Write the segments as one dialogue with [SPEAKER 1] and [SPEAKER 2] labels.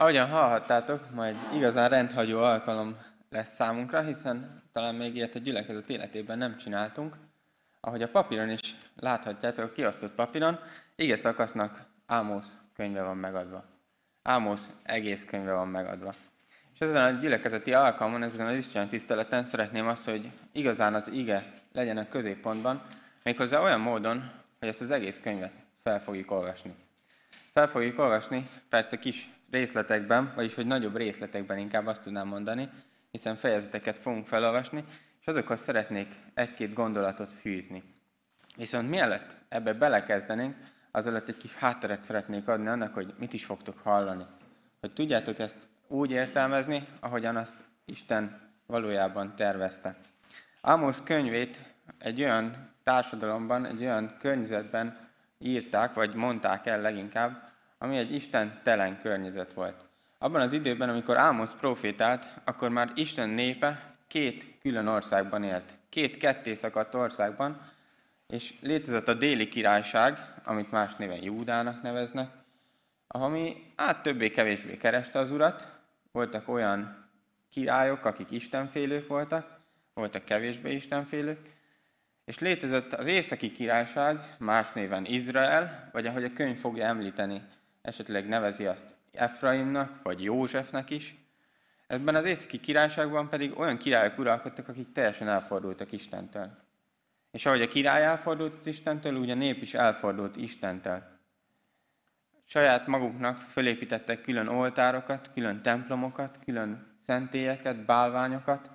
[SPEAKER 1] Ahogyan hallhattátok, ma egy igazán rendhagyó alkalom lesz számunkra, hiszen talán még ilyet a gyülekezet életében nem csináltunk. Ahogy a papíron is láthatjátok, a kiosztott papíron, ige szakasznak Ámosz könyve van megadva. Ámosz egész könyve van megadva. És ezen a gyülekezeti alkalmon, ezen az Isten tiszteleten szeretném azt, hogy igazán az ige legyen a középpontban, méghozzá olyan módon, hogy ezt az egész könyvet fel fogjuk olvasni. Fel fogjuk olvasni, persze kis részletekben, vagyis hogy nagyobb részletekben inkább azt tudnám mondani, hiszen fejezeteket fogunk felolvasni, és azokhoz szeretnék egy-két gondolatot fűzni. Viszont mielőtt ebbe belekezdenénk, azelőtt egy kis hátteret szeretnék adni annak, hogy mit is fogtok hallani. Hogy tudjátok ezt úgy értelmezni, ahogyan azt Isten valójában tervezte. Ámosz könyvét egy olyan társadalomban, egy olyan környezetben írták, vagy mondták el leginkább, ami egy Isten telen környezet volt. Abban az időben, amikor Ámosz profétált, akkor már Isten népe két külön országban élt. Két ketté szakadt országban, és létezett a déli királyság, amit más néven Júdának neveznek, ami át többé-kevésbé kereste az urat. Voltak olyan királyok, akik istenfélők voltak, voltak kevésbé istenfélők, és létezett az északi királyság, más néven Izrael, vagy ahogy a könyv fogja említeni, esetleg nevezi azt Efraimnak, vagy Józsefnek is. Ebben az északi királyságban pedig olyan királyok uralkodtak, akik teljesen elfordultak Istentől. És ahogy a király elfordult az Istentől, úgy a nép is elfordult Istentől. Saját maguknak fölépítettek külön oltárokat, külön templomokat, külön szentélyeket, bálványokat,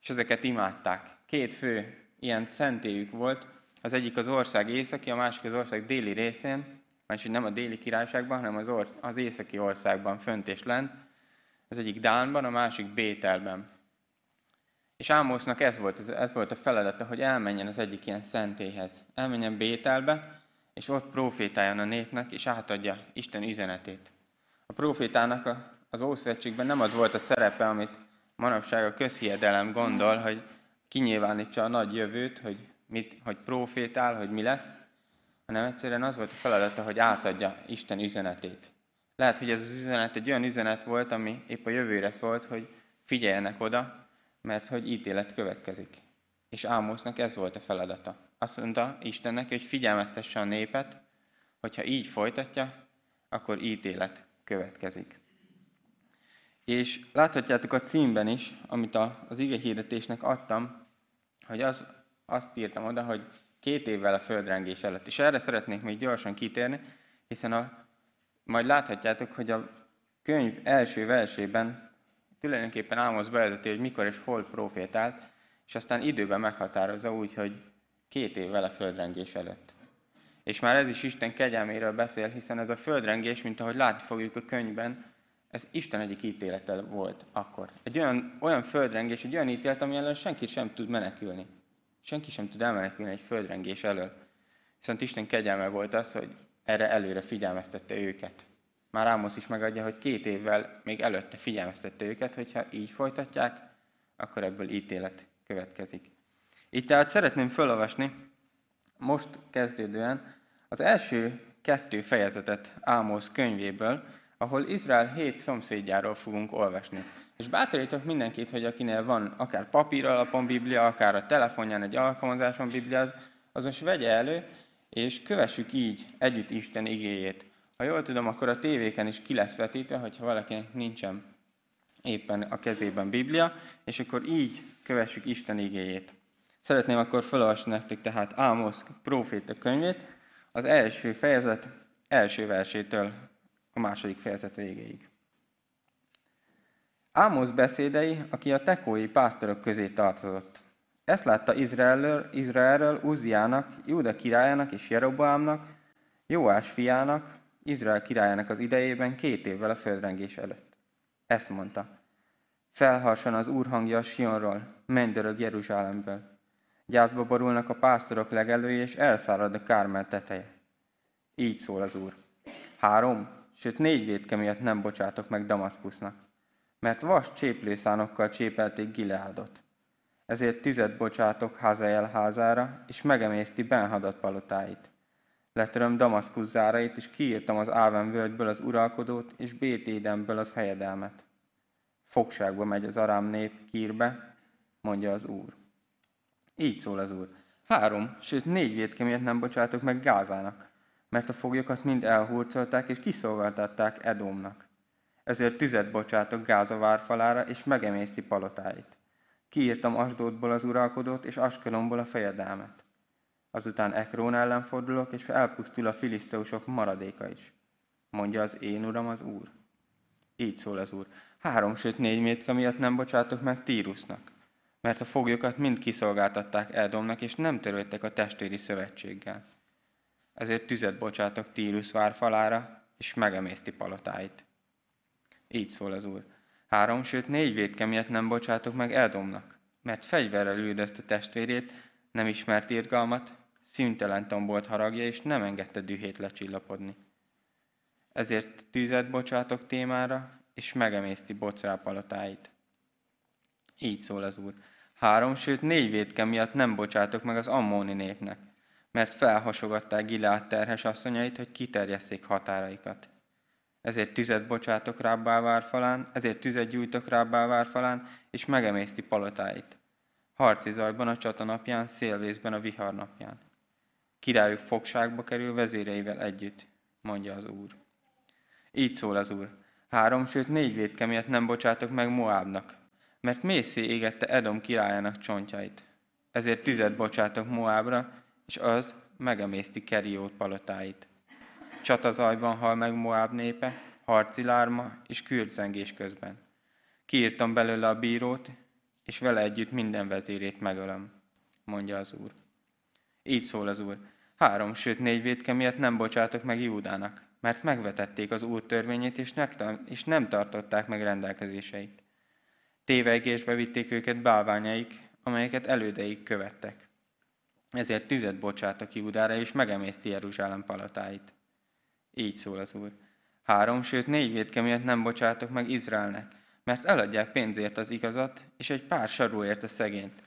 [SPEAKER 1] és ezeket imádták. Két fő ilyen szentélyük volt, az egyik az ország északi, a másik az ország déli részén, vagyis nem a déli királyságban, hanem az, orsz, az északi országban, fönt és lent. Az egyik Dánban, a másik Bételben. És Ámosznak ez volt, ez volt a feladata, hogy elmenjen az egyik ilyen szentélyhez. Elmenjen Bételbe, és ott profétáljon a népnek, és átadja Isten üzenetét. A profétának az Ószövetségben nem az volt a szerepe, amit manapság a közhiedelem gondol, hogy kinyilvánítsa a nagy jövőt, hogy, mit, hogy profétál, hogy mi lesz, hanem egyszerűen az volt a feladata, hogy átadja Isten üzenetét. Lehet, hogy ez az üzenet egy olyan üzenet volt, ami épp a jövőre szólt, hogy figyeljenek oda, mert hogy ítélet következik. És Ámosznak ez volt a feladata. Azt mondta Istennek, hogy figyelmeztesse a népet, hogyha így folytatja, akkor ítélet következik. És láthatjátok a címben is, amit az ige hirdetésnek adtam, hogy az, azt írtam oda, hogy két évvel a földrengés előtt. És erre szeretnék még gyorsan kitérni, hiszen a, majd láthatjátok, hogy a könyv első versében tulajdonképpen Ámosz bevezeti, hogy mikor és hol profétált, és aztán időben meghatározza úgy, hogy két évvel a földrengés előtt. És már ez is Isten kegyelméről beszél, hiszen ez a földrengés, mint ahogy látni fogjuk a könyvben, ez Isten egyik ítélete volt akkor. Egy olyan, olyan földrengés, egy olyan ítélet, ami ellen senki sem tud menekülni. Senki sem tud elmenekülni egy földrengés elől. Viszont Isten kegyelme volt az, hogy erre előre figyelmeztette őket. Már Ámosz is megadja, hogy két évvel még előtte figyelmeztette őket, hogyha így folytatják, akkor ebből ítélet következik. Itt tehát szeretném felolvasni, most kezdődően, az első kettő fejezetet Ámosz könyvéből, ahol Izrael hét szomszédjáról fogunk olvasni. És bátorítok mindenkit, hogy akinél van akár papír alapon Biblia, akár a telefonján egy alkalmazáson Biblia, az, az most vegye elő, és kövessük így együtt Isten igéjét. Ha jól tudom, akkor a tévéken is ki lesz vetítve, hogyha valakinek nincsen éppen a kezében Biblia, és akkor így kövessük Isten igéjét. Szeretném akkor felolvasni nektek tehát Ámosz próféta könyvét, az első fejezet első versétől a második fejezet végéig. Ámosz beszédei, aki a tekói pásztorok közé tartozott. Ezt látta Izraelről, Izraelről Uziának, Júda királyának és Jeroboámnak, Jóás fiának, Izrael királyának az idejében két évvel a földrengés előtt. Ezt mondta. Felharsan az úr hangja a Sionról, mennydörög Jeruzsálemből. Gyászba borulnak a pásztorok legelői, és elszárad a kármel teteje. Így szól az úr. Három, sőt négy védke miatt nem bocsátok meg Damaszkusznak mert vas cséplőszánokkal csépelték Gileádot. Ezért tüzet bocsátok Hazael házára, és megemészti Benhadat palotáit. Letöröm Damaszkusz zárait, és kiírtam az Áven völgyből az uralkodót, és Bétédenből az fejedelmet. Fogságba megy az arám nép kírbe, mondja az Úr. Így szól az Úr. Három, sőt négy védke miatt nem bocsátok meg Gázának, mert a foglyokat mind elhurcolták és kiszolgáltatták Edomnak. Ezért tüzet bocsátok Gáza várfalára, és megemészti palotáit. Kiírtam Asdódból az uralkodót, és Askelonból a fejedelmet. Azután Ekrón ellen fordulok, és elpusztul a filiszteusok maradéka is. Mondja az én uram az úr. Így szól az úr. Három, sőt négy métka miatt nem bocsátok meg Tírusnak, mert a foglyokat mind kiszolgáltatták Edomnak, és nem törődtek a testvéri szövetséggel. Ezért tüzet bocsátok Tírus várfalára, és megemészti palotáit. Így szól az Úr. Három, sőt négy védke miatt nem bocsátok meg Edomnak, mert fegyverrel üldözt a testvérét, nem ismert irgalmat, szüntelen tombolt haragja, és nem engedte dühét lecsillapodni. Ezért tüzet bocsátok témára, és megemészti bocrá palotáit. Így szól az Úr. Három, sőt négy védke miatt nem bocsátok meg az ammóni népnek, mert felhasogatták Gilead terhes asszonyait, hogy kiterjesszék határaikat. Ezért tüzet bocsátok rá falán, ezért tüzet gyújtok rá falán, és megemészti palotáit. Harci zajban a csata napján, szélvészben a vihar napján. Királyuk fogságba kerül vezéreivel együtt, mondja az Úr. Így szól az Úr. Három, sőt négy védke miatt nem bocsátok meg Moábnak, mert mészé égette Edom királyának csontjait. Ezért tüzet bocsátok Moábra, és az megemészti Keriót palotáit. Csatazajban hal meg Moáb népe, harci lárma és kürtzengés közben. Kiírtam belőle a bírót, és vele együtt minden vezérét megölöm, mondja az Úr. Így szól az Úr. Három, sőt négy védke miatt nem bocsátok meg Júdának, mert megvetették az Úr törvényét, és, és nem tartották meg rendelkezéseit. Tévegésbe vitték őket bálványaik, amelyeket elődeik követtek. Ezért tüzet bocsátok Júdára, és megemészti Jeruzsálem palatáit. Így szól az Úr. Három, sőt négy védke miatt nem bocsátok meg Izraelnek, mert eladják pénzért az igazat, és egy pár sarúért a szegényt.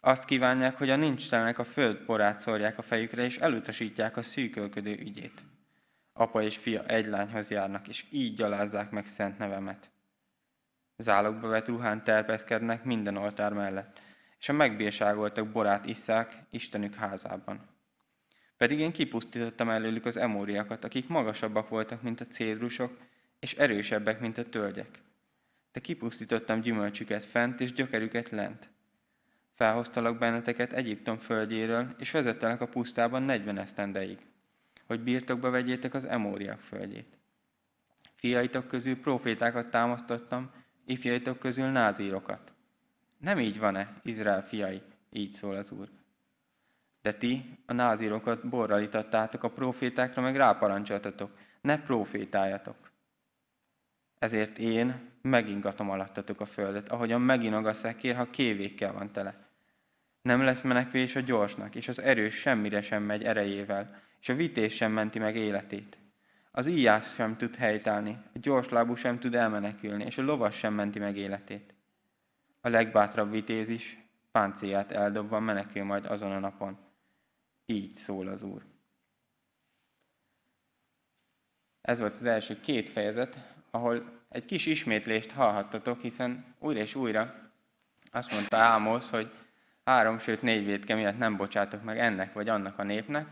[SPEAKER 1] Azt kívánják, hogy a nincstelenek a föld porát szórják a fejükre, és elutasítják a szűkölködő ügyét. Apa és fia egy lányhoz járnak, és így gyalázzák meg szent nevemet. Zálogba vett ruhán terpeszkednek minden oltár mellett, és a megbírságoltak borát isszák Istenük házában. Pedig én kipusztítottam előlük az emóriakat, akik magasabbak voltak, mint a cédrusok, és erősebbek, mint a tölgyek. De kipusztítottam gyümölcsüket fent, és gyökerüket lent. Felhoztalak benneteket Egyiptom földjéről, és vezettelek a pusztában negyven esztendeig, hogy birtokba vegyétek az emóriák földjét. Fiaitok közül profétákat támasztottam, ifjaitok közül názírokat. Nem így van-e, Izrael fiai? Így szól az Úr. De ti a názirokat borral itattátok, a profétákra meg ráparancsoltatok, ne profétáljatok. Ezért én megingatom alattatok a földet, ahogyan meginog a szekér, ha kévékkel van tele. Nem lesz menekvés a gyorsnak, és az erős semmire sem megy erejével, és a vités sem menti meg életét. Az íjás sem tud helytállni, a gyorslábú sem tud elmenekülni, és a lovas sem menti meg életét. A legbátrabb vitéz is páncéját eldobva menekül majd azon a napon. Így szól az Úr. Ez volt az első két fejezet, ahol egy kis ismétlést hallhattatok, hiszen újra és újra azt mondta Ámosz, hogy három, sőt négy védke miatt nem bocsátok meg ennek vagy annak a népnek,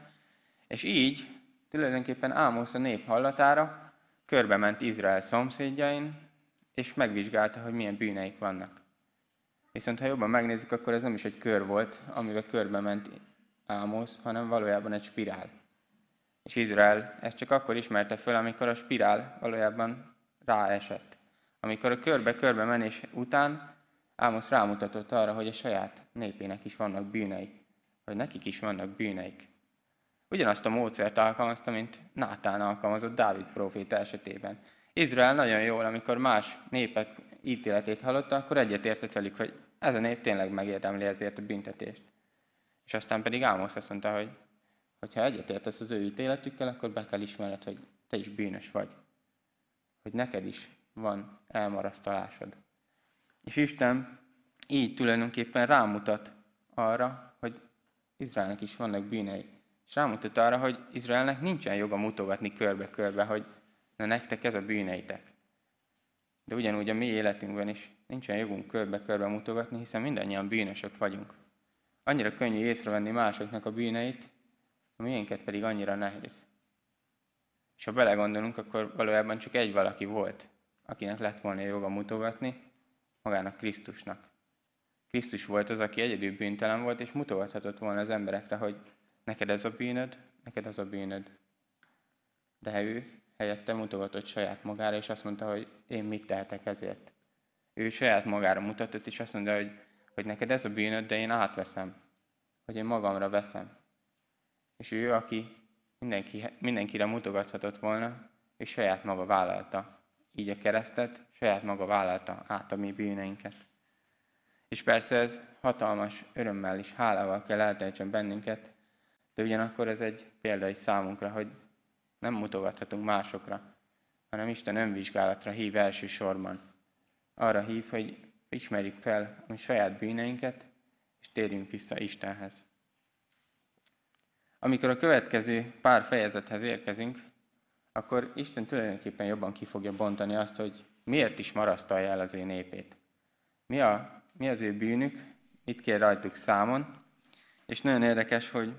[SPEAKER 1] és így tulajdonképpen Ámosz a nép hallatára körbe ment Izrael szomszédjain, és megvizsgálta, hogy milyen bűneik vannak. Viszont ha jobban megnézzük, akkor ez nem is egy kör volt, amivel körbe ment Ámosz, hanem valójában egy spirál. És Izrael ezt csak akkor ismerte föl, amikor a spirál valójában ráesett. Amikor a körbe-körbe menés után Ámosz rámutatott arra, hogy a saját népének is vannak bűneik, hogy nekik is vannak bűneik. Ugyanazt a módszert alkalmazta, mint Nátán alkalmazott Dávid próféta esetében. Izrael nagyon jól, amikor más népek ítéletét hallotta, akkor egyetértett velük, hogy ez a nép tényleg megérdemli ezért a büntetést. És aztán pedig Ámosz azt mondta, hogy ha egyetértesz az ő ítéletükkel, akkor be kell ismerned, hogy te is bűnös vagy. Hogy neked is van elmarasztalásod. És Isten így tulajdonképpen rámutat arra, hogy Izraelnek is vannak bűnei. És rámutat arra, hogy Izraelnek nincsen joga mutogatni körbe-körbe, hogy na nektek ez a bűneitek. De ugyanúgy a mi életünkben is nincsen jogunk körbe-körbe mutogatni, hiszen mindannyian bűnösök vagyunk. Annyira könnyű észrevenni másoknak a bűneit, a miénket pedig annyira nehéz. És ha belegondolunk, akkor valójában csak egy valaki volt, akinek lett volna joga mutogatni, magának Krisztusnak. Krisztus volt az, aki egyedül bűntelen volt, és mutogathatott volna az emberekre, hogy neked ez a bűnöd, neked az a bűnöd. De ő helyette mutogatott saját magára, és azt mondta, hogy én mit tehetek ezért. Ő saját magára mutatott, és azt mondta, hogy, hogy neked ez a bűnöd, de én átveszem. Hogy én magamra veszem. És ő, aki mindenki, mindenkire mutogathatott volna, és saját maga vállalta így a keresztet, saját maga vállalta át a mi bűneinket. És persze ez hatalmas örömmel és hálával kell eltejtsen bennünket, de ugyanakkor ez egy példa is számunkra, hogy nem mutogathatunk másokra, hanem Isten önvizsgálatra hív elsősorban. Arra hív, hogy ismerjük fel a saját bűneinket, és térjünk vissza Istenhez. Amikor a következő pár fejezethez érkezünk, akkor Isten tulajdonképpen jobban ki fogja bontani azt, hogy miért is marasztalja el az ő népét. Mi, a, mi az ő bűnük, mit kér rajtuk számon, és nagyon érdekes, hogy,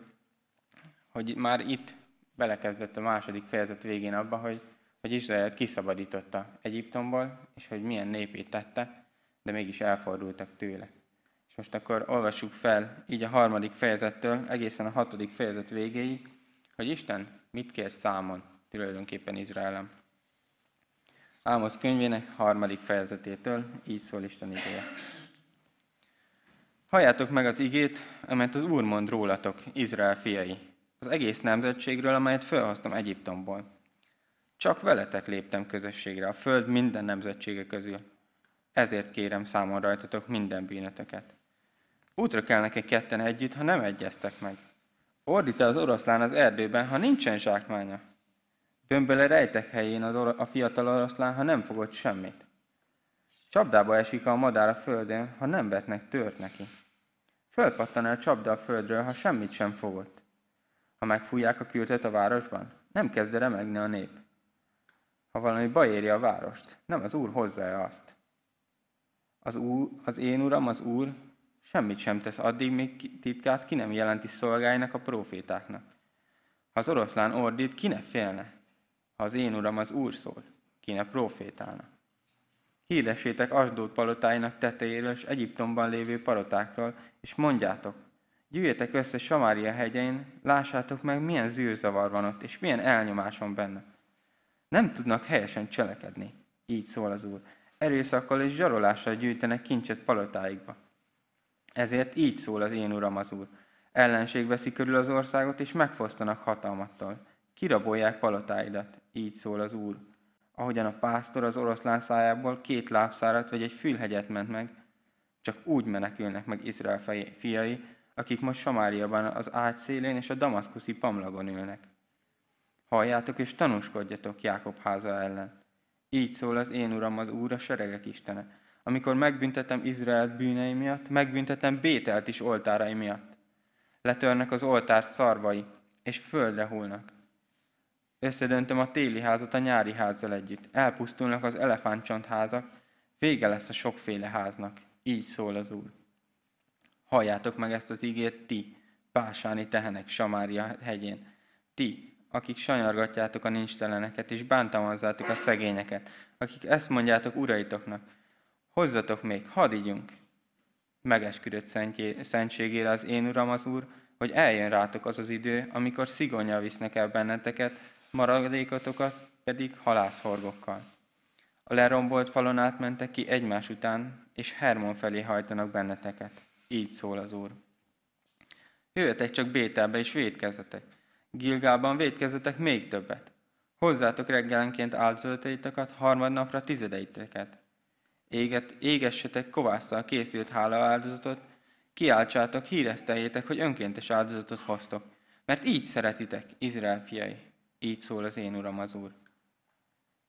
[SPEAKER 1] hogy már itt belekezdett a második fejezet végén abba, hogy, hogy Izraelet kiszabadította Egyiptomból, és hogy milyen népét tette, de mégis elfordultak tőle. És most akkor olvassuk fel így a harmadik fejezettől egészen a hatodik fejezet végéig, hogy Isten mit kér számon tulajdonképpen Izraelem. Ámosz könyvének harmadik fejezetétől így szól Isten igéje. Halljátok meg az igét, amelyet az Úr mond rólatok, Izrael fiai, az egész nemzetségről, amelyet felhoztam Egyiptomból. Csak veletek léptem közösségre, a föld minden nemzetsége közül. Ezért kérem számon rajtatok minden bűnötöket. Útra kelnek egy ketten együtt, ha nem egyeztek meg. Ordít az oroszlán az erdőben, ha nincsen zsákmánya. Gömböle rejtek helyén az or- a fiatal oroszlán, ha nem fogott semmit. Csapdába esik a madár a földön, ha nem vetnek tört neki. Fölpattan el csapda a földről, ha semmit sem fogott. Ha megfújják a kürtet a városban, nem kezd remegni a nép. Ha valami baj éri a várost, nem az Úr hozzá azt. Az, úr, az én Uram, az Úr, semmit sem tesz addig, még titkát ki nem jelenti szolgáinak a profétáknak. Ha az oroszlán ordít, ki ne félne? Ha az én Uram, az Úr szól, ki ne profétálna? Hirdessétek Asdód palotáinak tetejéről és Egyiptomban lévő palotákról, és mondjátok, gyűjjetek össze Samária hegyein, lássátok meg, milyen zűrzavar van ott, és milyen elnyomás van benne. Nem tudnak helyesen cselekedni, így szól az Úr. Erőszakkal és zsarolással gyűjtenek kincset palotáikba. Ezért így szól az én Uram az Úr. Ellenség veszi körül az országot, és megfosztanak hatalmattal. Kirabolják palotáidat, így szól az Úr ahogyan a pásztor az oroszlán szájából két lábszárat vagy egy fülhegyet ment meg, csak úgy menekülnek meg Izrael fiai, akik most Samáriaban az ágy szélén és a damaszkuszi pamlagon ülnek. Halljátok és tanúskodjatok Jákob háza ellen. Így szól az én uram, az Úr, a seregek Istene. Amikor megbüntetem Izrael bűnei miatt, megbüntetem Bételt is oltárai miatt. Letörnek az oltár szarvai, és földre hullnak. Összedöntöm a téli házat a nyári házzal együtt. Elpusztulnak az elefántcsontházak, vége lesz a sokféle háznak. Így szól az Úr. Halljátok meg ezt az ígét ti, pásáni tehenek Samária hegyén. Ti, akik sanyargatjátok a nincsteleneket, és bántalmazzátok a szegényeket, akik ezt mondjátok uraitoknak, hozzatok még, hadd ígyunk. Megesküdött szentségére az én uram az Úr, hogy eljön rátok az az idő, amikor szigonyjal visznek el benneteket, maradékotokat pedig halászhorgokkal. A lerombolt falon átmentek ki egymás után, és Hermon felé hajtanak benneteket. Így szól az Úr. Jöjjetek csak Bételbe és védkezzetek. Gilgában védkezzetek még többet. Hozzátok reggelenként áldozataitokat, harmadnapra tizedeiteket. Éget, égessetek kovásszal készült hála áldozatot, kiáltsátok, hírezteljétek, hogy önkéntes áldozatot hoztok, mert így szeretitek, Izrael fiai. Így szól az én Uram az Úr.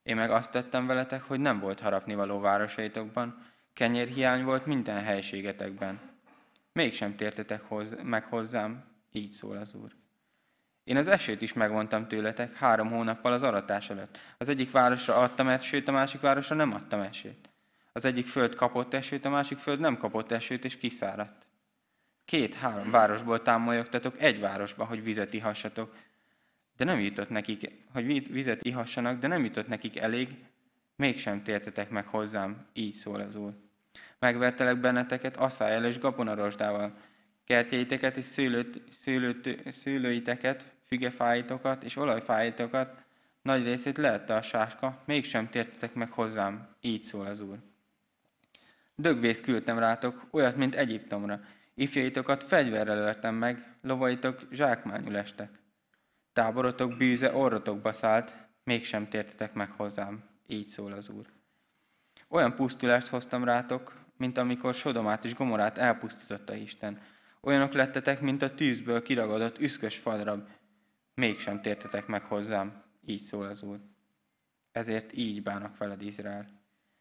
[SPEAKER 1] Én meg azt tettem veletek, hogy nem volt harapnivaló városaitokban, kenyérhiány volt minden helységetekben. Mégsem tértetek hoz, meg hozzám, így szól az Úr. Én az esőt is megvontam tőletek három hónappal az aratás előtt. Az egyik városra adtam esőt, a másik városra nem adtam esőt. Az egyik föld kapott esőt, a másik föld nem kapott esőt, és kiszáradt. Két-három városból támolyogtatok egy városba, hogy vizet ihassatok, de nem jutott nekik, hogy vizet ihassanak, de nem jutott nekik elég, mégsem tértetek meg hozzám, így szól az Úr. Megvertelek benneteket asszályel és gabonarosdával, kertjeiteket és szőlőt, szőlőt, szőlőiteket, fügefáitokat és olajfáitokat, nagy részét lehette a sáska, mégsem tértetek meg hozzám, így szól az Úr. Dögvész küldtem rátok, olyat, mint Egyiptomra. Ifjaitokat fegyverrel öltem meg, lovaitok zsákmányul estek. Táborotok bűze orrotokba szállt, mégsem tértetek meg hozzám, így szól az Úr. Olyan pusztulást hoztam rátok, mint amikor Sodomát és Gomorát elpusztította Isten. Olyanok lettetek, mint a tűzből kiragadott üszkös fadrab. Mégsem tértetek meg hozzám, így szól az Úr. Ezért így bánok veled, Izrael.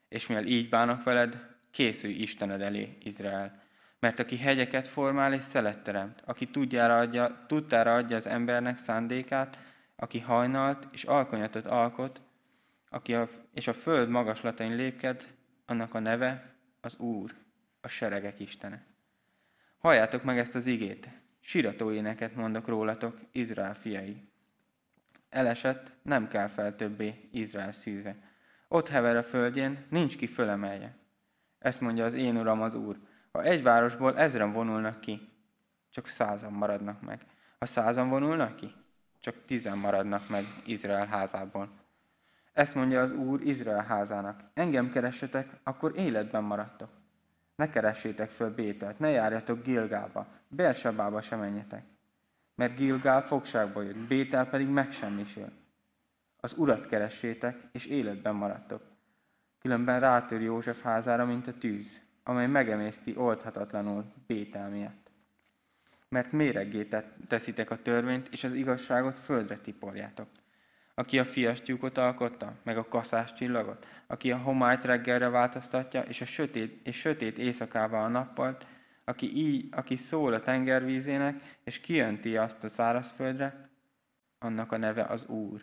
[SPEAKER 1] És mivel így bánok veled, készülj Istened elé, Izrael. Mert aki hegyeket formál és szelet teremt, aki tudjára adja, tudtára adja az embernek szándékát, aki hajnalt és alkonyatot alkot, aki a, és a föld magaslatain lépked, annak a neve az Úr, a seregek Istene. Halljátok meg ezt az igét, sirató éneket mondok rólatok, Izrael fiai. Elesett, nem kell fel többé Izrael szűze. Ott hever a földjén, nincs ki fölemelje. Ezt mondja az én uram az Úr. Ha egy városból ezren vonulnak ki, csak százan maradnak meg. Ha százan vonulnak ki, csak tizen maradnak meg Izrael házából. Ezt mondja az Úr Izrael házának. Engem keressetek, akkor életben maradtok. Ne keressétek föl Bételt, ne járjatok Gilgába, Bersabába sem menjetek. Mert Gilgál fogságba jött, Bétel pedig megsemmisül. Az Urat keressétek, és életben maradtok. Különben rátör József házára, mint a tűz, amely megemészti oldhatatlanul Bétel miatt. Mert méreggé teszitek a törvényt, és az igazságot földre tiporjátok aki a fiastyúkot alkotta, meg a kaszás csillagot, aki a homályt reggelre változtatja, és a sötét, és sötét éjszakával a nappalt, aki, így, aki szól a tengervízének, és kijönti azt a szárazföldre, annak a neve az Úr.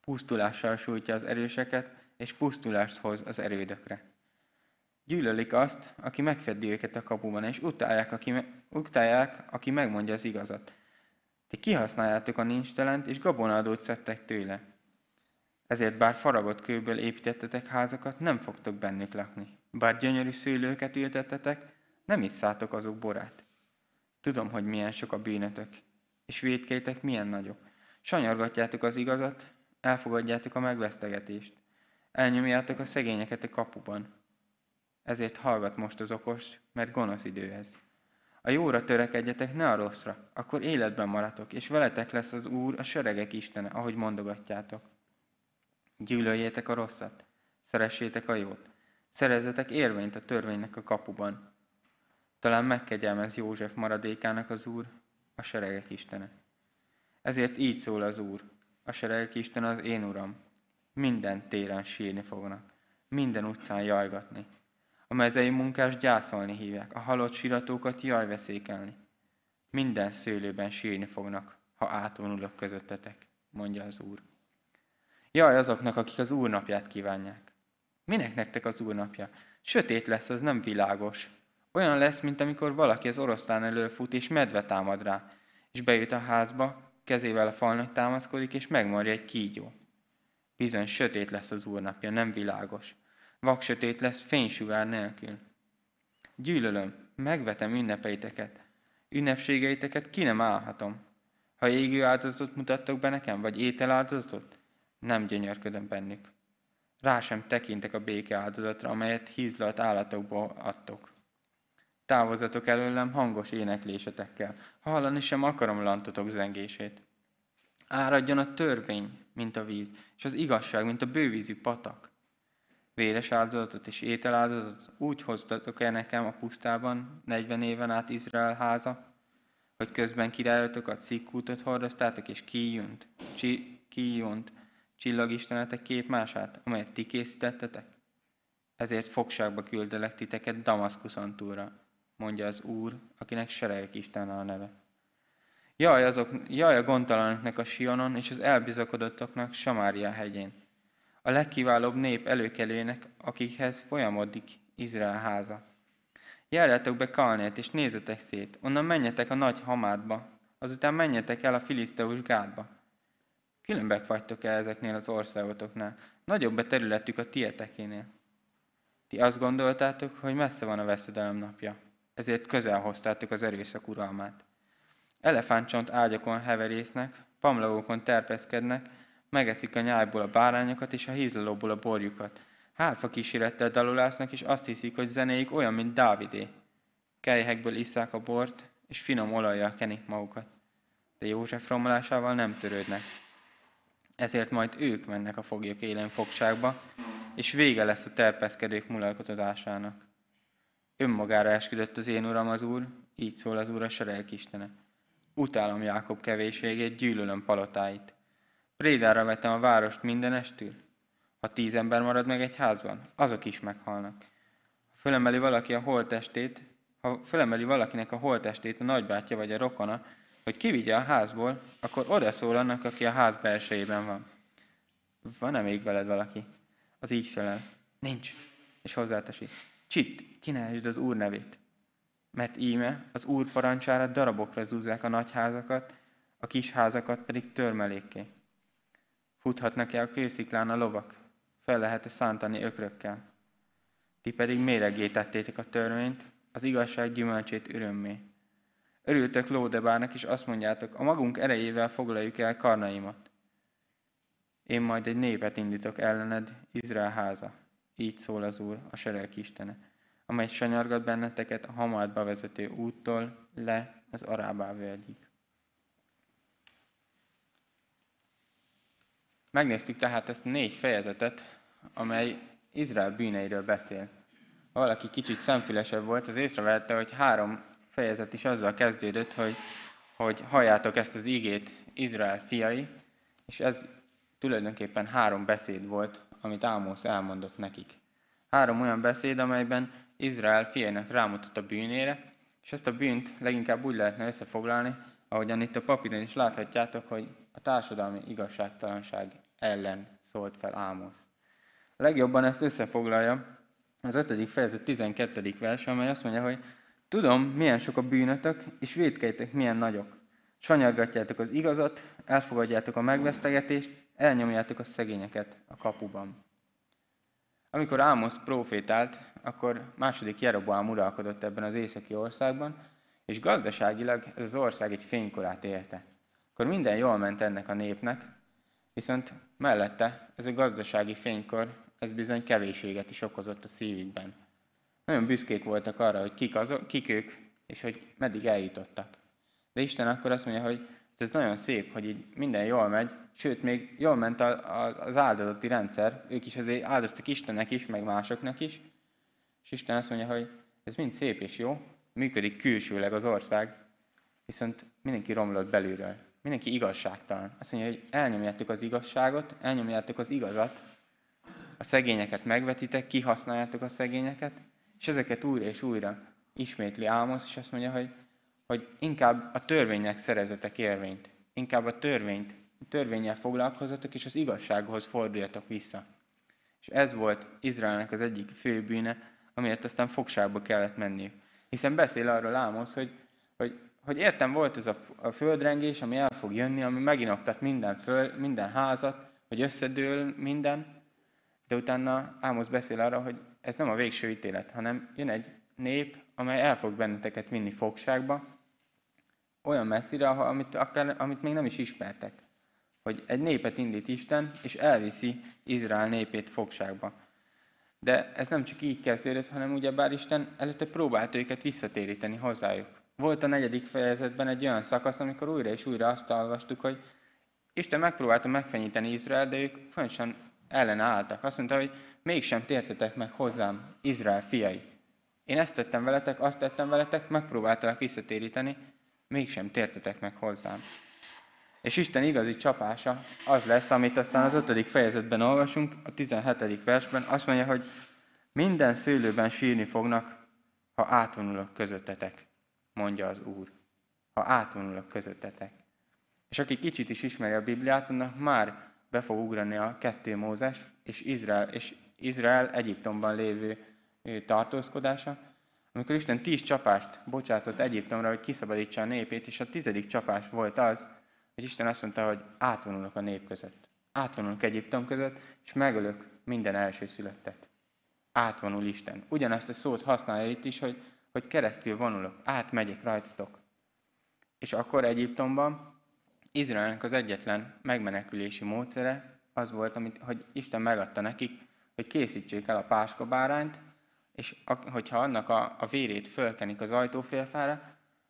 [SPEAKER 1] Pusztulással sújtja az erőseket, és pusztulást hoz az erődökre. Gyűlölik azt, aki megfedi őket a kapuban, és utálják, aki, utálják, aki megmondja az igazat. Ti kihasználjátok a nincstelent, és gabonádót szedtek tőle. Ezért bár faragott kőből építettetek házakat, nem fogtok bennük lakni. Bár gyönyörű szőlőket ültettetek, nem iszátok azok borát. Tudom, hogy milyen sok a bűnötök, és védkétek milyen nagyok. Sanyargatjátok az igazat, elfogadjátok a megvesztegetést. Elnyomjátok a szegényeket a kapuban. Ezért hallgat most az okos, mert gonosz idő ez. A jóra törekedjetek, ne a rosszra, akkor életben maradtok, és veletek lesz az Úr, a seregek Istene, ahogy mondogatjátok. Gyűlöljétek a rosszat, szeressétek a jót, szerezzetek érvényt a törvénynek a kapuban. Talán megkegyelmez József maradékának az Úr, a seregek Istene. Ezért így szól az Úr, a seregek Istene az én Uram. Minden téren sírni fognak, minden utcán jajgatni, a mezei munkás gyászolni hívják, a halott siratókat jajveszékelni. Minden szőlőben sírni fognak, ha átvonulok közöttetek, mondja az Úr. Jaj azoknak, akik az Úr napját kívánják. Minek nektek az Úr napja? Sötét lesz, az nem világos. Olyan lesz, mint amikor valaki az oroszlán előfut és medve támad rá, és bejut a házba, kezével a falnak támaszkodik, és megmarja egy kígyó. Bizony sötét lesz az Úr napja, nem világos vaksötét lesz fénysugár nélkül. Gyűlölöm, megvetem ünnepeiteket. Ünnepségeiteket ki nem állhatom. Ha égő áldozatot mutattok be nekem, vagy étel áldozatot, nem gyönyörködöm bennük. Rá sem tekintek a béke áldozatra, amelyet hízlalt állatokból adtok. Távozatok előlem hangos éneklésetekkel, hallani sem akarom lantotok zengését. Áradjon a törvény, mint a víz, és az igazság, mint a bővízű patak véres áldozatot és ételáldozatot úgy hoztatok el nekem a pusztában 40 éven át Izrael háza, hogy közben királyotokat szikkútot hordoztátok, és kijönt, csi, kijönt csillagistenetek képmását, amelyet ti készítettetek? Ezért fogságba küldelek titeket Damaszkuszon túlra, mondja az Úr, akinek seregek Isten a neve. Jaj, azok, jaj a gondtalanoknak a Sionon, és az elbizakodottoknak Samária hegyén. A legkiválóbb nép előkelőnek, akikhez folyamodik Izrael háza. Járjátok be Kalnét, és nézzetek szét, onnan menjetek a nagy hamádba, azután menjetek el a filiszteus gádba. Különbek vagytok el ezeknél az országotoknál, nagyobb a területük a tietekénél. Ti azt gondoltátok, hogy messze van a veszedelem napja, ezért közel hoztátok az erőszak uralmát. Elefántcsont ágyakon heverésznek, pamlagokon terpeszkednek, megeszik a nyájból a bárányokat és a hízlalóból a borjukat. Hálfa kísérettel dalolásznak, és azt hiszik, hogy zenéik olyan, mint Dávidé. Kejhekből isszák a bort, és finom olajjal kenik magukat. De József romlásával nem törődnek. Ezért majd ők mennek a foglyok élen fogságba, és vége lesz a terpeszkedők mulalkotozásának. Önmagára esküdött az én uram az Úr, így szól az Úr a serelk Istene. Utálom Jákob kevéségét, gyűlölöm palotáit. Prédára vetem a várost minden estül. Ha tíz ember marad meg egy házban, azok is meghalnak. Ha fölemeli valaki a holtestét, ha fölemeli valakinek a holtestét a nagybátyja vagy a rokona, hogy kivigye a házból, akkor oda szól annak, aki a ház belsejében van. Van-e még veled valaki? Az így felel. Nincs. És hozzáteszi. Csitt, kineesd az Úr nevét. Mert íme az Úr parancsára darabokra zúzzák a nagy házakat, a kis házakat pedig törmelékké. Futhatnak-e a kősziklán a lovak? Fel lehet-e szántani ökrökkel? Ti pedig méregé tettétek a törvényt, az igazság gyümölcsét örömmé. Örültök Lódebárnak, és azt mondjátok, a magunk erejével foglaljuk el karnaimat. Én majd egy népet indítok ellened, Izrael háza. Így szól az Úr, a sereg Istene, amely sanyargat benneteket a hamádba vezető úttól le az Arábá völgyig. Megnéztük tehát ezt négy fejezetet, amely Izrael bűneiről beszél. Ha valaki kicsit szemfülesebb volt, az észrevette, hogy három fejezet is azzal kezdődött, hogy, hogy halljátok ezt az ígét, Izrael fiai, és ez tulajdonképpen három beszéd volt, amit Ámosz elmondott nekik. Három olyan beszéd, amelyben Izrael fiainak rámutat a bűnére, és ezt a bűnt leginkább úgy lehetne összefoglalni, ahogyan itt a papíron is láthatjátok, hogy a társadalmi igazságtalanság ellen szólt fel Ámosz. Legjobban ezt összefoglalja az 5. fejezet 12. vers, amely azt mondja, hogy Tudom, milyen sok a bűnötök, és védkeitek milyen nagyok. Sanyargatjátok az igazat, elfogadjátok a megvesztegetést, elnyomjátok a szegényeket a kapuban. Amikor Ámosz profétált, akkor második Jeroboám uralkodott ebben az északi országban, és gazdaságilag ez az ország egy fénykorát élte. Akkor minden jól ment ennek a népnek, viszont mellette ez a gazdasági fénykor, ez bizony kevéséget is okozott a szívükben. Nagyon büszkék voltak arra, hogy kik, azok, kik ők, és hogy meddig eljutottak. De Isten akkor azt mondja, hogy ez nagyon szép, hogy így minden jól megy, sőt, még jól ment az áldozati rendszer, ők is azért áldoztak Istennek is, meg másoknak is, és Isten azt mondja, hogy ez mind szép és jó, működik külsőleg az ország, viszont mindenki romlott belülről. Mindenki igazságtalan. Azt mondja, hogy elnyomjátok az igazságot, elnyomjátok az igazat, a szegényeket megvetitek, kihasználjátok a szegényeket, és ezeket újra és újra ismétli Ámosz, és azt mondja, hogy, hogy inkább a törvénynek szerezetek érvényt. Inkább a törvényt, a törvényel foglalkozatok, és az igazsághoz forduljatok vissza. És ez volt Izraelnek az egyik fő bűne, amiért aztán fogságba kellett menni. Hiszen beszél arról Ámosz, hogy, hogy, hogy értem volt ez a, a földrengés, ami el fog jönni, ami meginoktat minden, föl, minden házat, hogy összedől minden, de utána Ámosz beszél arra, hogy ez nem a végső ítélet, hanem jön egy nép, amely el fog benneteket vinni fogságba, olyan messzire, amit, akár, amit még nem is ismertek. Hogy egy népet indít Isten, és elviszi Izrael népét fogságba. De ez nem csak így kezdődött, hanem ugyebár Isten előtte próbált őket visszatéríteni hozzájuk. Volt a negyedik fejezetben egy olyan szakasz, amikor újra és újra azt olvastuk, hogy Isten megpróbálta megfenyíteni Izrael, de ők fontosan ellenálltak. Azt mondta, hogy mégsem tértetek meg hozzám, Izrael fiai. Én ezt tettem veletek, azt tettem veletek, megpróbáltalak visszatéríteni, mégsem tértetek meg hozzám. És Isten igazi csapása az lesz, amit aztán az ötödik fejezetben olvasunk, a 17. versben, azt mondja, hogy minden szőlőben sírni fognak, ha átvonulok közöttetek, mondja az Úr. ha átvonulok közöttetek. És aki kicsit is ismeri a Bibliát, annak már be fog ugrani a kettő Mózes és Izrael, és Izrael Egyiptomban lévő tartózkodása, amikor Isten tíz csapást bocsátott Egyiptomra, hogy kiszabadítsa a népét, és a tizedik csapás volt az, hogy Isten azt mondta, hogy átvonulok a nép között. Átvonulok Egyiptom között, és megölök minden első születtet. Átvonul Isten. Ugyanezt a szót használja itt is, hogy, hogy keresztül vonulok, átmegyek rajtatok. És akkor Egyiptomban Izraelnek az egyetlen megmenekülési módszere az volt, amit, hogy Isten megadta nekik, hogy készítsék el a páskabárányt, és hogyha annak a, a vérét fölkenik az ajtófélfára,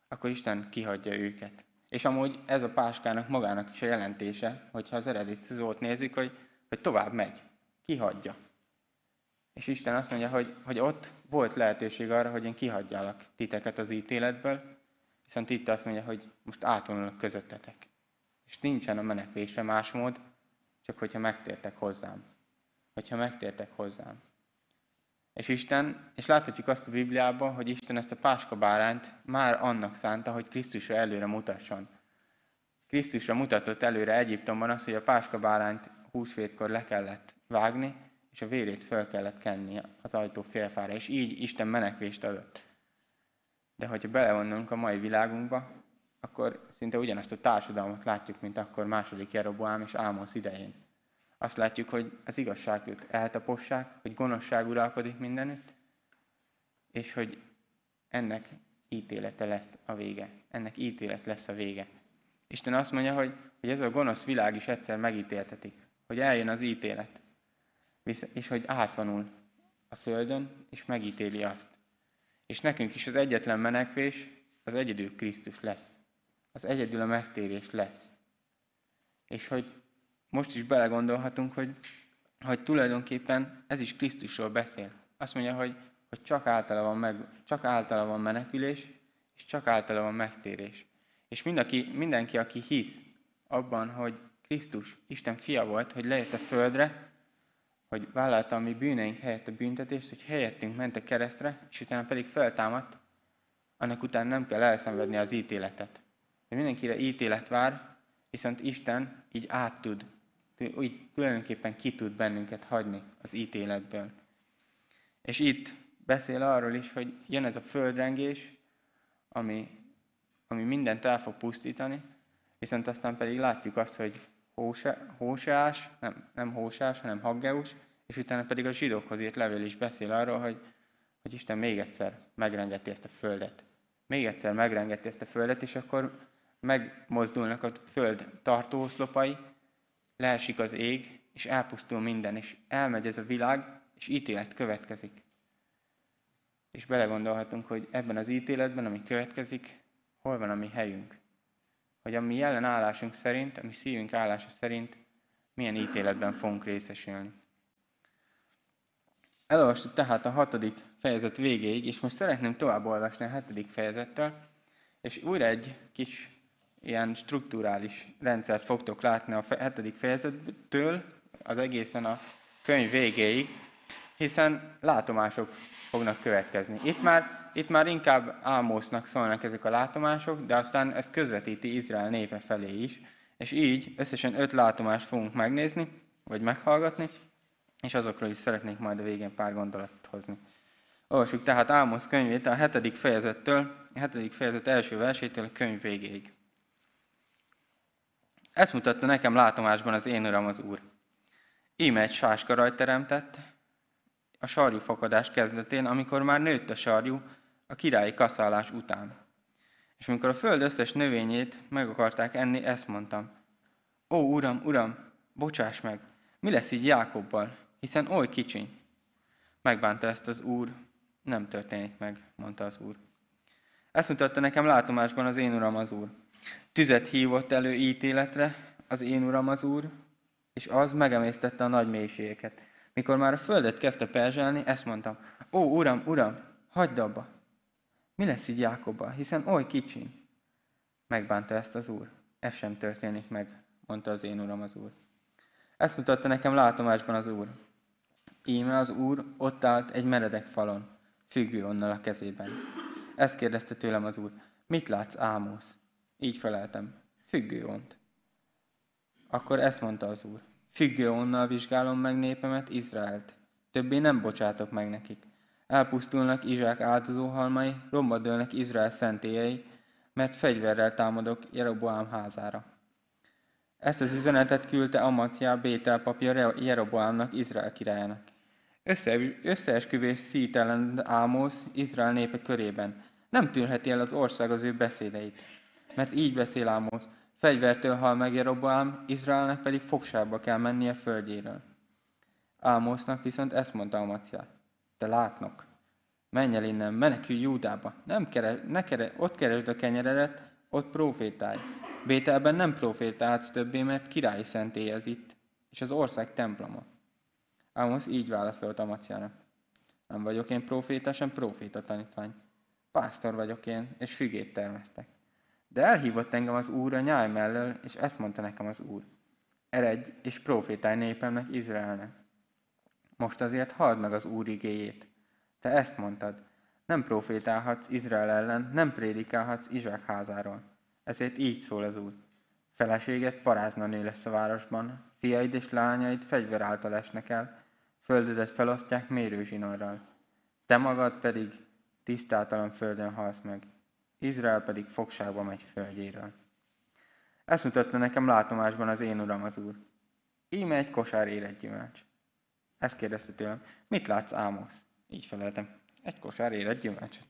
[SPEAKER 1] akkor Isten kihagyja őket. És amúgy ez a páskának magának is a jelentése, hogyha az eredeti szót nézzük, hogy, hogy tovább megy, kihagyja. És Isten azt mondja, hogy, hogy ott volt lehetőség arra, hogy én kihagyjalak titeket az ítéletből, viszont itt azt mondja, hogy most átvonulok közöttetek. És nincsen a menekvésre más mód, csak hogyha megtértek hozzám. Hogyha megtértek hozzám. És Isten, és láthatjuk azt a Bibliában, hogy Isten ezt a páska bárányt már annak szánta, hogy Krisztusra előre mutasson. Krisztusra mutatott előre Egyiptomban az, hogy a páska bárányt húsvétkor le kellett vágni, és a vérét föl kellett kenni az ajtó félfára, és így Isten menekvést adott. De hogyha belevonnunk a mai világunkba, akkor szinte ugyanazt a társadalmat látjuk, mint akkor második Jeroboám és Ámosz idején. Azt látjuk, hogy az igazságot eltapossák, hogy gonoszság uralkodik mindenütt, és hogy ennek ítélete lesz a vége. Ennek ítélet lesz a vége. Isten azt mondja, hogy, hogy ez a gonosz világ is egyszer megítéltetik, hogy eljön az ítélet, és hogy átvonul a földön, és megítéli azt. És nekünk is az egyetlen menekvés az egyedül Krisztus lesz. Az egyedül a megtérés lesz. És hogy most is belegondolhatunk, hogy, hogy tulajdonképpen ez is Krisztusról beszél. Azt mondja, hogy, hogy csak, általa van meg, csak általa van menekülés, és csak általa van megtérés. És mindenki, mindenki, aki hisz abban, hogy Krisztus Isten fia volt, hogy lejött a földre, hogy vállalta a mi bűneink helyett a büntetést, hogy helyettünk ment a keresztre, és utána pedig feltámadt, annak után nem kell elszenvedni az ítéletet. De mindenkire ítélet vár, viszont Isten így át tud úgy tulajdonképpen ki tud bennünket hagyni az ítéletből. És itt beszél arról is, hogy jön ez a földrengés, ami, ami mindent el fog pusztítani, viszont aztán pedig látjuk azt, hogy Hóseás, nem, nem Hóseás, hanem Haggeus, és utána pedig a zsidókhoz írt levél is beszél arról, hogy, hogy Isten még egyszer megrengeti ezt a földet. Még egyszer megrengeti ezt a földet, és akkor megmozdulnak a föld tartóoszlopai, leesik az ég, és elpusztul minden, és elmegy ez a világ, és ítélet következik. És belegondolhatunk, hogy ebben az ítéletben, ami következik, hol van a mi helyünk. Hogy a mi jelen állásunk szerint, a mi szívünk állása szerint milyen ítéletben fogunk részesülni. Elolvastuk tehát a hatodik fejezet végéig, és most szeretném tovább olvasni a hetedik fejezettől, és újra egy kis ilyen strukturális rendszert fogtok látni a hetedik fejezettől az egészen a könyv végéig, hiszen látomások fognak következni. Itt már, itt már inkább Ámosznak szólnak ezek a látomások, de aztán ezt közvetíti Izrael népe felé is, és így összesen öt látomást fogunk megnézni, vagy meghallgatni, és azokról is szeretnék majd a végén pár gondolatot hozni. Olvassuk tehát Ámosz könyvét a hetedik fejezettől, a hetedik fejezet első versétől a könyv végéig. Ezt mutatta nekem látomásban az én uram az Úr. Íme egy sáskarajt teremtett a sarjú fakadás kezdetén, amikor már nőtt a sarjú a királyi kaszálás után. És amikor a föld összes növényét meg akarták enni, ezt mondtam. Ó, uram, uram, bocsáss meg, mi lesz így Jákobbal, hiszen oly kicsiny. Megbánta ezt az úr, nem történik meg, mondta az úr. Ezt mutatta nekem látomásban az én uram az úr. Tüzet hívott elő ítéletre az én uram az úr, és az megemésztette a nagy mélységeket. Mikor már a földet kezdte perzselni, ezt mondtam, ó, uram, uram, hagyd abba. Mi lesz így Jákobba, hiszen oly kicsi. Megbánta ezt az úr. Ez sem történik meg, mondta az én uram az úr. Ezt mutatta nekem látomásban az úr. Íme az úr ott állt egy meredek falon, függő onnal a kezében. Ezt kérdezte tőlem az úr. Mit látsz, Ámosz? Így feleltem. Függő ont. Akkor ezt mondta az úr. Függő onnal vizsgálom meg népemet, Izraelt. Többé nem bocsátok meg nekik. Elpusztulnak Izsák áldozóhalmai, romba dőlnek Izrael szentélyei, mert fegyverrel támadok Jeroboám házára. Ezt az üzenetet küldte Amaciá Bétel papja Jeroboámnak, Izrael királyának. Össze, összeesküvés szít ellen Ámosz Izrael népe körében. Nem tűrheti el az ország az ő beszédeit. Mert így beszél Ámosz, fegyvertől hal meg Jeroboám, Izraelnek pedig fogságba kell mennie földjéről. Ámosznak viszont ezt mondta Amaciá. Te látnok, menj el innen, menekülj Júdába, nem keres, ne keres, ott keresd a kenyeredet, ott profétálj. Bételben nem profétálsz többé, mert királyi szentély ez itt, és az ország temploma. Ámosz így válaszolt Amaciának. Nem vagyok én proféta, sem proféta tanítvány. Pásztor vagyok én, és fügét termesztek. De elhívott engem az Úr a nyáj mellől, és ezt mondta nekem az Úr. Eredj, és profétálj népemnek, Izraelnek. Most azért halld meg az Úr igéjét. Te ezt mondtad. Nem profétálhatsz Izrael ellen, nem prédikálhatsz Izsák házáról. Ezért így szól az Úr. Feleséget parázna nő lesz a városban, fiaid és lányaid fegyver által esnek el, földedet felosztják mérőzsinorral. Te magad pedig tisztátalan földön halsz meg, Izrael pedig fogságba megy földjéről. Ezt mutatta nekem látomásban az én uram az úr. Íme egy kosár éred gyümölcs. Ezt kérdezte tőlem, mit látsz Ámosz? Így feleltem, egy kosár éred gyümölcsöt.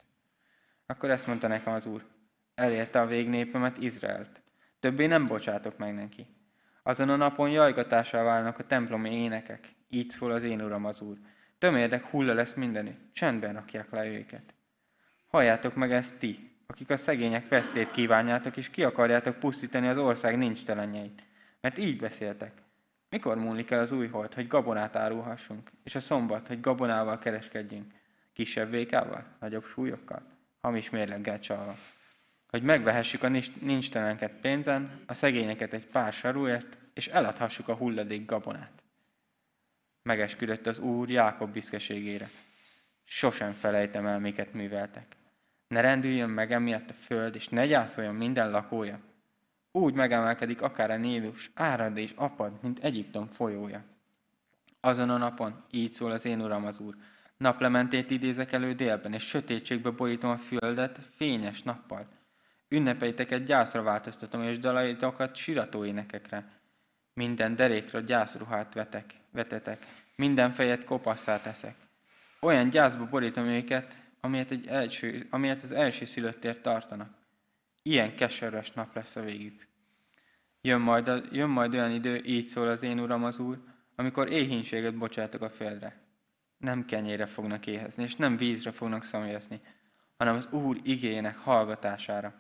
[SPEAKER 1] Akkor ezt mondta nekem az úr, elérte a végnépemet Izraelt. Többé nem bocsátok meg neki. Azon a napon jajgatással válnak a templomi énekek. Így szól az én uram az úr. Tömérdek hulla lesz mindenütt. Csendben rakják le őket. Halljátok meg ezt ti, akik a szegények vesztét kívánjátok, és ki akarjátok pusztítani az ország nincs telenjeit. Mert így beszéltek. Mikor múlik el az új hold, hogy gabonát árulhassunk, és a szombat, hogy gabonával kereskedjünk? Kisebb vékával, nagyobb súlyokkal, hamis mérleggel csalva. Hogy megvehessük a nincs telenket pénzen, a szegényeket egy pár sarúért, és eladhassuk a hulladék gabonát. Megesküdött az Úr Jákob büszkeségére. Sosem felejtem el, miket műveltek. Ne rendüljön meg emiatt a föld, és ne gyászoljon minden lakója. Úgy megemelkedik akár a Nílus, árad és apad, mint Egyiptom folyója. Azon a napon, így szól az én uram az Úr, naplementét idézek elő délben, és sötétségbe borítom a földet fényes nappal. Ünnepeiteket gyászra változtatom, és dalaitokat sirató énekekre. Minden derékra gyászruhát vetek, vetetek, minden fejet kopasszá teszek. Olyan gyászba borítom őket, amilyet, egy első, amilyet az első szülöttért tartanak. Ilyen keserves nap lesz a végük. Jön majd, a, jön majd olyan idő, így szól az én Uram az Úr, amikor éhínséget bocsátok a földre. Nem kenyére fognak éhezni, és nem vízre fognak szomjazni, hanem az Úr igének hallgatására.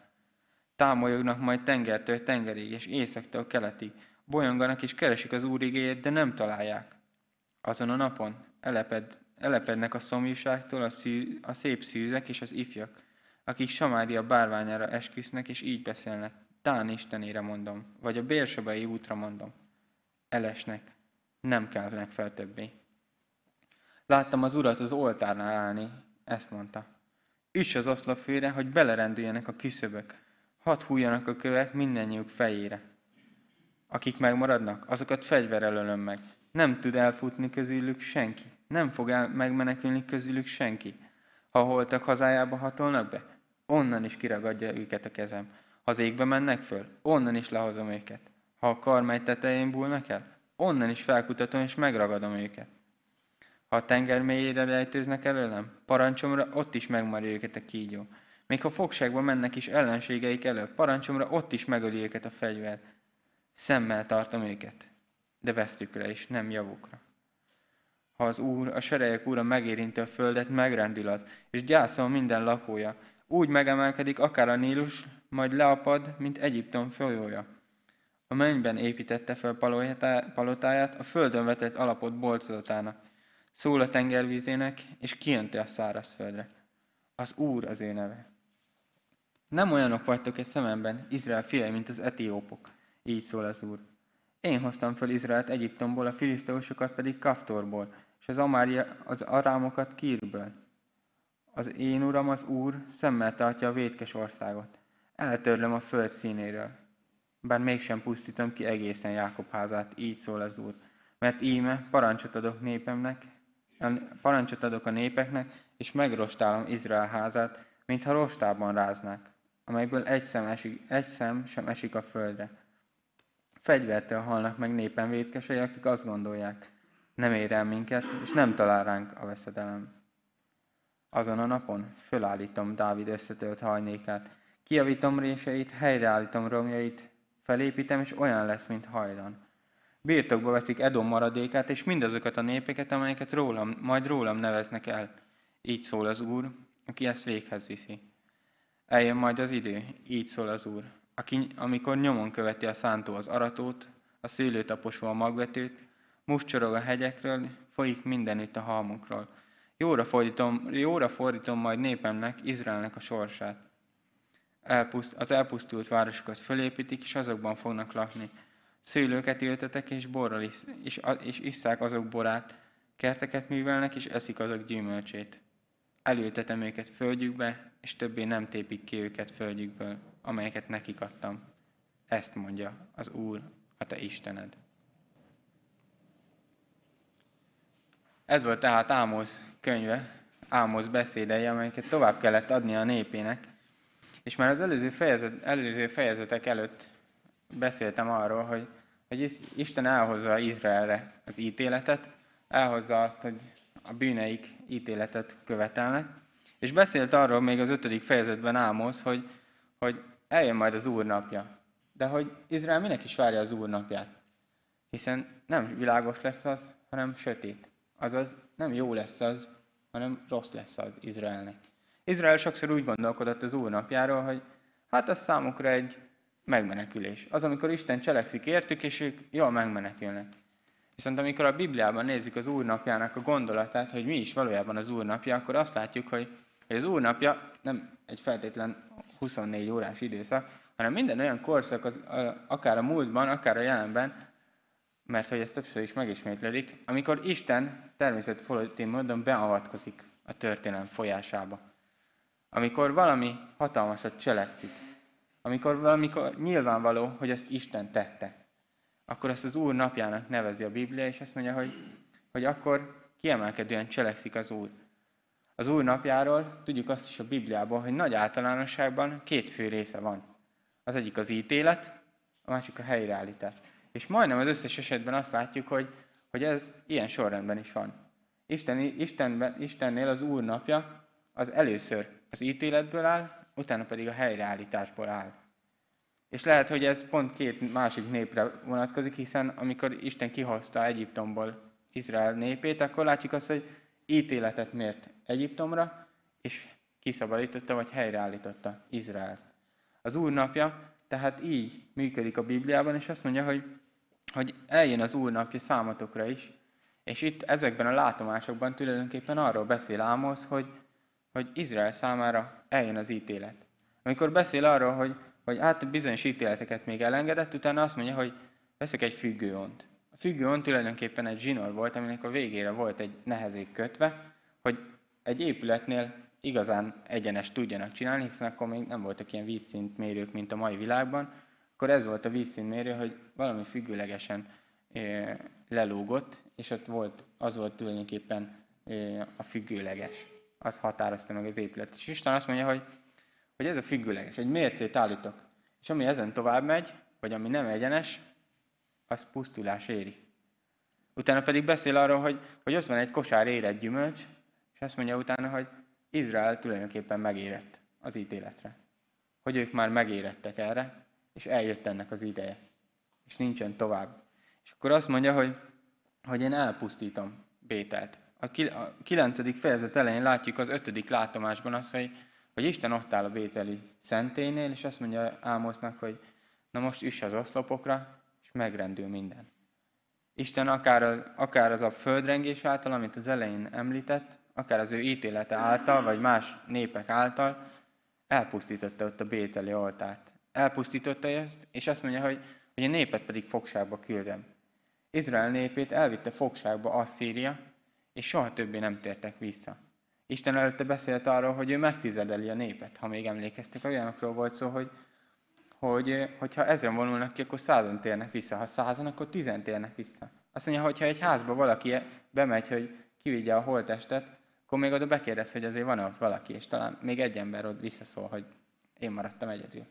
[SPEAKER 1] Támolyognak majd tengertől tengerig, és észektől keletig. Bolyonganak és keresik az Úr igéjét, de nem találják. Azon a napon eleped, elepednek a szomjúságtól a, szű, a szép szűzek és az ifjak, akik Samária bárványára esküsznek, és így beszélnek. Tán Istenére mondom, vagy a Bérsabai útra mondom. Elesnek, nem kellnek fel többé. Láttam az urat az oltárnál állni, ezt mondta. Üss az oszlopfőre, hogy belerendüljenek a küszöbök, hadd hújjanak a kövek mindennyiuk fejére. Akik megmaradnak, azokat fegyverrel ölöm meg. Nem tud elfutni közülük senki. Nem fog el megmenekülni közülük senki. Ha holtak hazájába hatolnak be, onnan is kiragadja őket a kezem. Ha az égbe mennek föl, onnan is lehozom őket. Ha a karmány tetején búlnak el, onnan is felkutatom és megragadom őket. Ha a tenger mélyére rejtőznek előlem, parancsomra ott is megmarja őket a kígyó. Még ha fogságba mennek is ellenségeik elő, parancsomra ott is megöli őket a fegyver. Szemmel tartom őket, de vesztükre is, nem javukra. Ha az Úr, a serejek Úra megérinti a földet, megrendül az, és gyászol minden lakója. Úgy megemelkedik akár a Nílus, majd leapad, mint Egyiptom folyója. A mennyben építette fel palotáját, a földön vetett alapot boltozatának. Szól a tengervízének, és kijönti a szárazföldre. Az Úr az ő neve. Nem olyanok vagytok egy szememben, Izrael fiai, mint az etiópok. Így szól az Úr. Én hoztam föl Izraelt Egyiptomból, a filiszteusokat pedig Kaftorból, és az, Amária, az arámokat Kírből. Az én uram, az Úr, szemmel tartja a vétkes országot. eltörlöm a föld színéről. Bár mégsem pusztítom ki egészen Jákob házát, így szól az Úr. Mert íme parancsot adok népemnek, parancsot adok a népeknek, és megrostálom Izrael házát, mintha rostában ráznák, amelyből egy szem, esik, egy szem sem esik a földre. Fegyvertől halnak meg népen vétkesei, akik azt gondolják, nem ér el minket, és nem talál ránk a veszedelem. Azon a napon fölállítom Dávid összetölt hajnékát, kiavítom réseit, helyreállítom romjait, felépítem, és olyan lesz, mint hajdan. Birtokba veszik Edom maradékát, és mindazokat a népeket, amelyeket rólam, majd rólam neveznek el. Így szól az Úr, aki ezt véghez viszi. Eljön majd az idő, így szól az Úr, aki, amikor nyomon követi a szántó az aratót, a szőlőtaposva a magvetőt, mucsorog a hegyekről, folyik mindenütt a halmokról. Jóra fordítom, jóra fordítom majd népemnek, Izraelnek a sorsát. Elpuszt, az elpusztult városokat fölépítik, és azokban fognak lakni. Szőlőket ültetek, és borral is, és, és isszák azok borát, kerteket művelnek, és eszik azok gyümölcsét. Elültetem őket földjükbe, és többé nem tépik ki őket földjükből, amelyeket nekik adtam. Ezt mondja az Úr, a te Istened. Ez volt tehát Ámosz könyve, Ámosz beszédei, amelyeket tovább kellett adni a népének. És már az előző, fejezet, előző fejezetek előtt beszéltem arról, hogy, hogy Isten elhozza Izraelre az ítéletet, elhozza azt, hogy a bűneik ítéletet követelnek, és beszélt arról még az ötödik fejezetben Ámosz, hogy, hogy eljön majd az Úr napja. De hogy Izrael minek is várja az Úr napját? Hiszen nem világos lesz az, hanem sötét. Azaz nem jó lesz az, hanem rossz lesz az Izraelnek. Izrael sokszor úgy gondolkodott az Úr napjáról, hogy hát az számukra egy megmenekülés. Az, amikor Isten cselekszik értük, és ők jól megmenekülnek. Viszont amikor a Bibliában nézzük az Úr napjának a gondolatát, hogy mi is valójában az Úr napja, akkor azt látjuk, hogy az Úr napja nem egy feltétlen 24 órás időszak, hanem minden olyan korszak, az, akár a múltban, akár a jelenben, mert hogy ez többször is megismétlődik, amikor Isten természet fölötti módon beavatkozik a történelem folyásába. Amikor valami hatalmasat cselekszik, amikor valamikor nyilvánvaló, hogy ezt Isten tette, akkor ezt az Úr napjának nevezi a Biblia, és azt mondja, hogy, hogy akkor kiemelkedően cselekszik az Úr. Az Úr napjáról tudjuk azt is a Bibliában, hogy nagy általánosságban két fő része van. Az egyik az ítélet, a másik a helyreállítás. És majdnem az összes esetben azt látjuk, hogy, hogy ez ilyen sorrendben is van. Isten, Istenben, Istennél az Úr napja az először az ítéletből áll, utána pedig a helyreállításból áll. És lehet, hogy ez pont két másik népre vonatkozik, hiszen amikor Isten kihozta Egyiptomból Izrael népét, akkor látjuk azt, hogy ítéletet mért Egyiptomra, és kiszabadította, vagy helyreállította Izraelt. Az Úr napja tehát így működik a Bibliában, és azt mondja, hogy, hogy eljön az Úr napja számotokra is, és itt ezekben a látomásokban tulajdonképpen arról beszél Ámosz, hogy, hogy Izrael számára eljön az ítélet. Amikor beszél arról, hogy, hogy hát bizonyos ítéleteket még elengedett, utána azt mondja, hogy veszek egy függőont. A függőont tulajdonképpen egy zsinór volt, aminek a végére volt egy nehezék kötve, hogy egy épületnél igazán egyenes tudjanak csinálni, hiszen akkor még nem voltak ilyen vízszintmérők, mint a mai világban, akkor ez volt a vízszintmérő, hogy valami függőlegesen lelógott, és ott volt, az volt tulajdonképpen a függőleges. Az határozta meg az épület. És Isten azt mondja, hogy, hogy ez a függőleges, egy mércét állítok. És ami ezen tovább megy, vagy ami nem egyenes, az pusztulás éri. Utána pedig beszél arról, hogy, hogy ott van egy kosár érett gyümölcs, és azt mondja utána, hogy Izrael tulajdonképpen megérett az ítéletre. Hogy ők már megérettek erre, és eljött ennek az ideje. És nincsen tovább. És akkor azt mondja, hogy, hogy én elpusztítom Bételt. A kilencedik fejezet elején látjuk az ötödik látomásban azt, hogy, hogy Isten ott áll a Bételi szenténél, és azt mondja Ámosznak, hogy na most üss az oszlopokra, és megrendül minden. Isten akár, akár az a földrengés által, amit az elején említett, akár az ő ítélete által, vagy más népek által, elpusztította ott a Bételi oltárt. Elpusztította ezt, és azt mondja, hogy, hogy a népet pedig fogságba küldem. Izrael népét elvitte fogságba Asszíria, és soha többé nem tértek vissza. Isten előtte beszélt arról, hogy ő megtizedeli a népet, ha még emlékeztek, olyanokról volt szó, hogy, hogy hogyha ezen vonulnak ki, akkor százon térnek vissza. Ha százon, akkor tizen térnek vissza. Azt mondja, hogy ha egy házba valaki bemegy, hogy kivigye a holtestet, akkor még oda bekérdez, hogy azért van-e ott valaki, és talán még egy ember ott visszaszól, hogy én maradtam egyedül.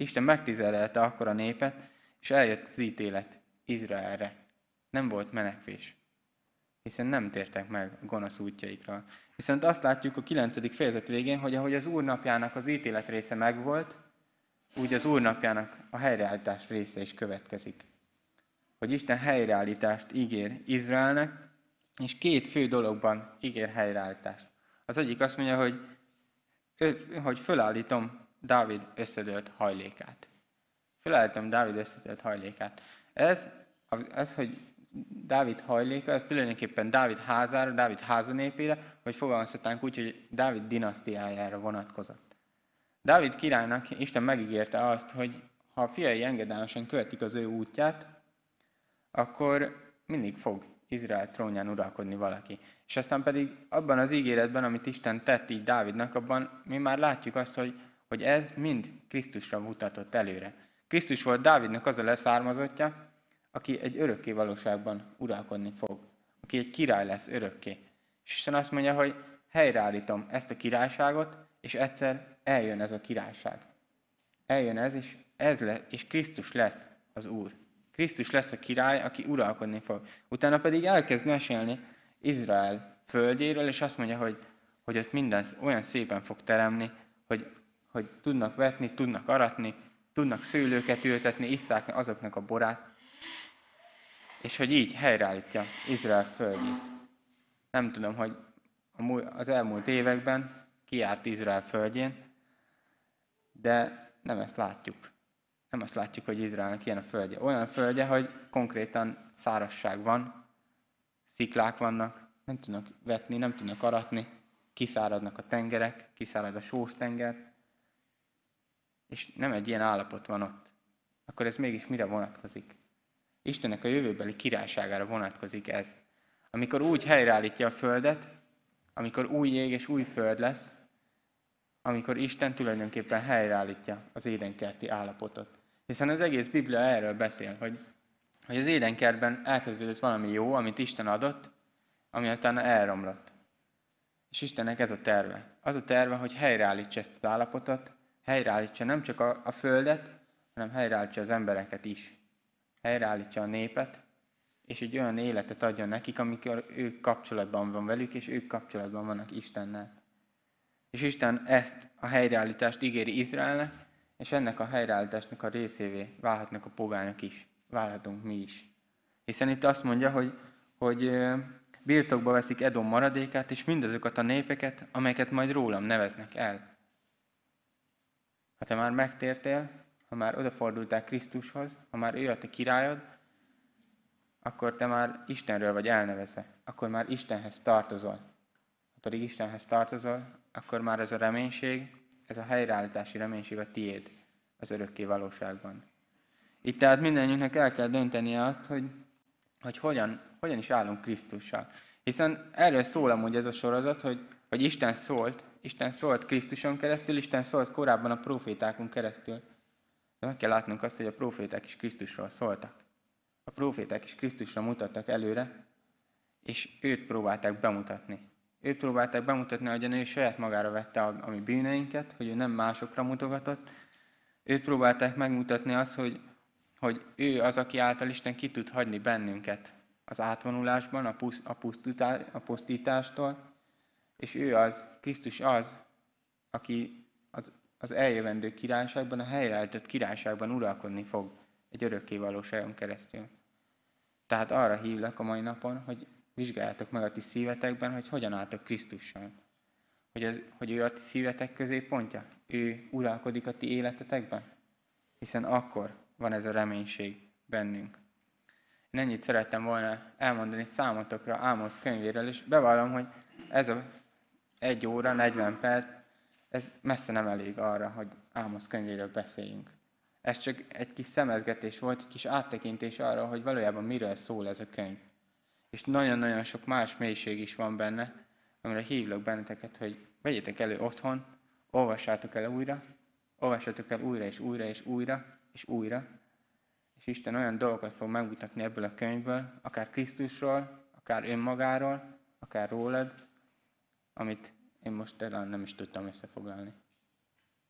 [SPEAKER 1] Isten megtizedelte akkor a népet, és eljött az ítélet Izraelre. Nem volt menekvés, hiszen nem tértek meg gonosz útjaikra. Viszont azt látjuk a 9. fejezet végén, hogy ahogy az Úr napjának az ítélet része megvolt, úgy az Úr napjának a helyreállítás része is következik. Hogy Isten helyreállítást ígér Izraelnek, és két fő dologban ígér helyreállítást. Az egyik azt mondja, hogy, hogy fölállítom Dávid összedőlt hajlékát. Fölállítom Dávid összedőlt hajlékát. Ez, ez, hogy Dávid hajléka, ez tulajdonképpen Dávid házára, Dávid házanépére, vagy fogalmazhatnánk úgy, hogy Dávid dinasztiájára vonatkozott. Dávid királynak Isten megígérte azt, hogy ha a fiai engedelmesen követik az ő útját, akkor mindig fog Izrael trónján uralkodni valaki. És aztán pedig abban az ígéretben, amit Isten tett így Dávidnak, abban mi már látjuk azt, hogy, hogy ez mind Krisztusra mutatott előre. Krisztus volt Dávidnak az a leszármazottja, aki egy örökké valóságban uralkodni fog. Aki egy király lesz örökké. És Isten azt mondja, hogy helyreállítom ezt a királyságot, és egyszer eljön ez a királyság. Eljön ez, és, ez le, és Krisztus lesz az Úr. Krisztus lesz a király, aki uralkodni fog. Utána pedig elkezd mesélni Izrael földjéről, és azt mondja, hogy, hogy ott minden olyan szépen fog teremni, hogy, hogy tudnak vetni, tudnak aratni, tudnak szőlőket ültetni, isszák azoknak a borát, és hogy így helyreállítja Izrael földjét. Nem tudom, hogy az elmúlt években kiárt Izrael földjén, de nem ezt látjuk. Nem azt látjuk, hogy Izraelnek ilyen a földje. Olyan a földje, hogy konkrétan szárasság van, sziklák vannak, nem tudnak vetni, nem tudnak aratni, kiszáradnak a tengerek, kiszárad a sós tenger, és nem egy ilyen állapot van ott. Akkor ez mégis mire vonatkozik? Istennek a jövőbeli királyságára vonatkozik ez. Amikor úgy helyreállítja a földet, amikor új ég és új föld lesz, amikor Isten tulajdonképpen helyreállítja az édenkerti állapotot. Hiszen az egész Biblia erről beszél, hogy, hogy az édenkertben elkezdődött valami jó, amit Isten adott, ami aztán elromlott. És Istennek ez a terve. Az a terve, hogy helyreállítsa ezt az állapotot, helyreállítsa nem csak a, a földet, hanem helyreállítsa az embereket is. Helyreállítsa a népet, és egy olyan életet adjon nekik, amikor ők kapcsolatban van velük, és ők kapcsolatban vannak Istennel. És Isten ezt a helyreállítást ígéri Izraelnek, és ennek a helyreállításnak a részévé válhatnak a pogányok is, válhatunk mi is. Hiszen itt azt mondja, hogy, hogy birtokba veszik Edom maradékát, és mindazokat a népeket, amelyeket majd rólam neveznek el. Ha te már megtértél, ha már odafordultál Krisztushoz, ha már ő a te királyod, akkor te már Istenről vagy elnevezve, akkor már Istenhez tartozol. Ha pedig Istenhez tartozol, akkor már ez a reménység, ez a helyreállítási reménység a tiéd az örökké valóságban. Itt tehát mindannyiunknak el kell döntenie azt, hogy, hogy hogyan, hogyan is állunk Krisztussal. Hiszen erről szól amúgy ez a sorozat, hogy, hogy Isten szólt, Isten szólt Krisztuson keresztül, Isten szólt korábban a profétákon keresztül. De meg kell látnunk azt, hogy a proféták is Krisztusról szóltak. A proféták is Krisztusra mutattak előre, és őt próbálták bemutatni. Őt próbálták bemutatni, hogy ő saját magára vette a, a mi bűneinket, hogy ő nem másokra mutogatott. Őt próbálták megmutatni azt, hogy, hogy ő az, aki által Isten ki tud hagyni bennünket az átvonulásban, a, pusz, a, a pusztítástól, és ő az, Krisztus az, aki az, az eljövendő királyságban, a helyreállított királyságban uralkodni fog egy örökké valóságon keresztül. Tehát arra hívlak a mai napon, hogy vizsgáljátok meg a ti szívetekben, hogy hogyan álltok Krisztussal. Hogy, ez, hogy ő a ti szívetek középpontja. Ő uralkodik a ti életetekben. Hiszen akkor van ez a reménység bennünk. Én ennyit szerettem volna elmondani számotokra Ámosz könyvéről, és bevallom, hogy ez a egy óra, 40 perc, ez messze nem elég arra, hogy Ámosz könyvéről beszéljünk. Ez csak egy kis szemezgetés volt, egy kis áttekintés arra, hogy valójában miről szól ez a könyv. És nagyon-nagyon sok más mélység is van benne, amire hívlak benneteket, hogy vegyétek elő otthon, olvassátok el újra, olvassatok el újra és újra és újra és újra, és Isten olyan dolgokat fog megmutatni ebből a könyvből, akár Krisztusról, akár önmagáról, akár rólad, amit én most talán nem is tudtam összefoglalni.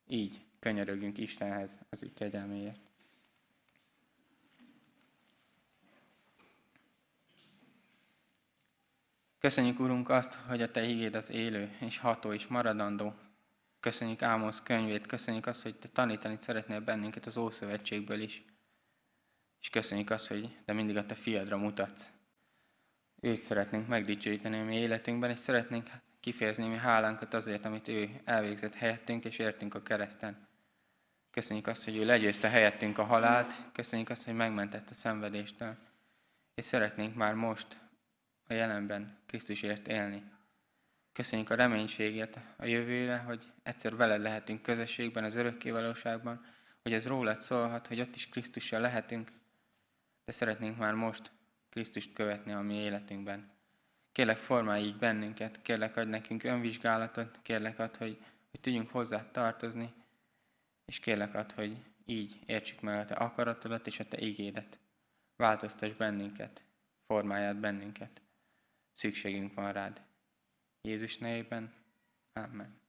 [SPEAKER 1] Így könyörögjünk Istenhez az ő kegyelméért. Köszönjük, Urunk, azt, hogy a Te igéd az élő és ható és maradandó. Köszönjük Ámosz könyvét, köszönjük azt, hogy Te tanítani szeretnél bennünket az Ószövetségből is. És köszönjük azt, hogy Te mindig a Te fiadra mutatsz. Őt szeretnénk megdicsőíteni a mi életünkben, és szeretnénk kifejezni mi hálánkat azért, amit ő elvégzett helyettünk, és értünk a kereszten. Köszönjük azt, hogy ő legyőzte helyettünk a halált, köszönjük azt, hogy megmentett a szenvedéstől, és szeretnénk már most a jelenben Krisztusért élni. Köszönjük a reménységet a jövőre, hogy egyszer veled lehetünk közösségben, az örökkévalóságban, hogy ez rólad szólhat, hogy ott is Krisztussal lehetünk, de szeretnénk már most Krisztust követni a mi életünkben. Kérlek, formálj így bennünket, kérlek, adj nekünk önvizsgálatot, kérlek, ad, hogy, hogy tudjunk hozzá tartozni, és kérlek, ad, hogy így értsük meg a Te akaratodat és a Te igédet. Változtass bennünket, formálját bennünket. Szükségünk van rád. Jézus nevében. Amen.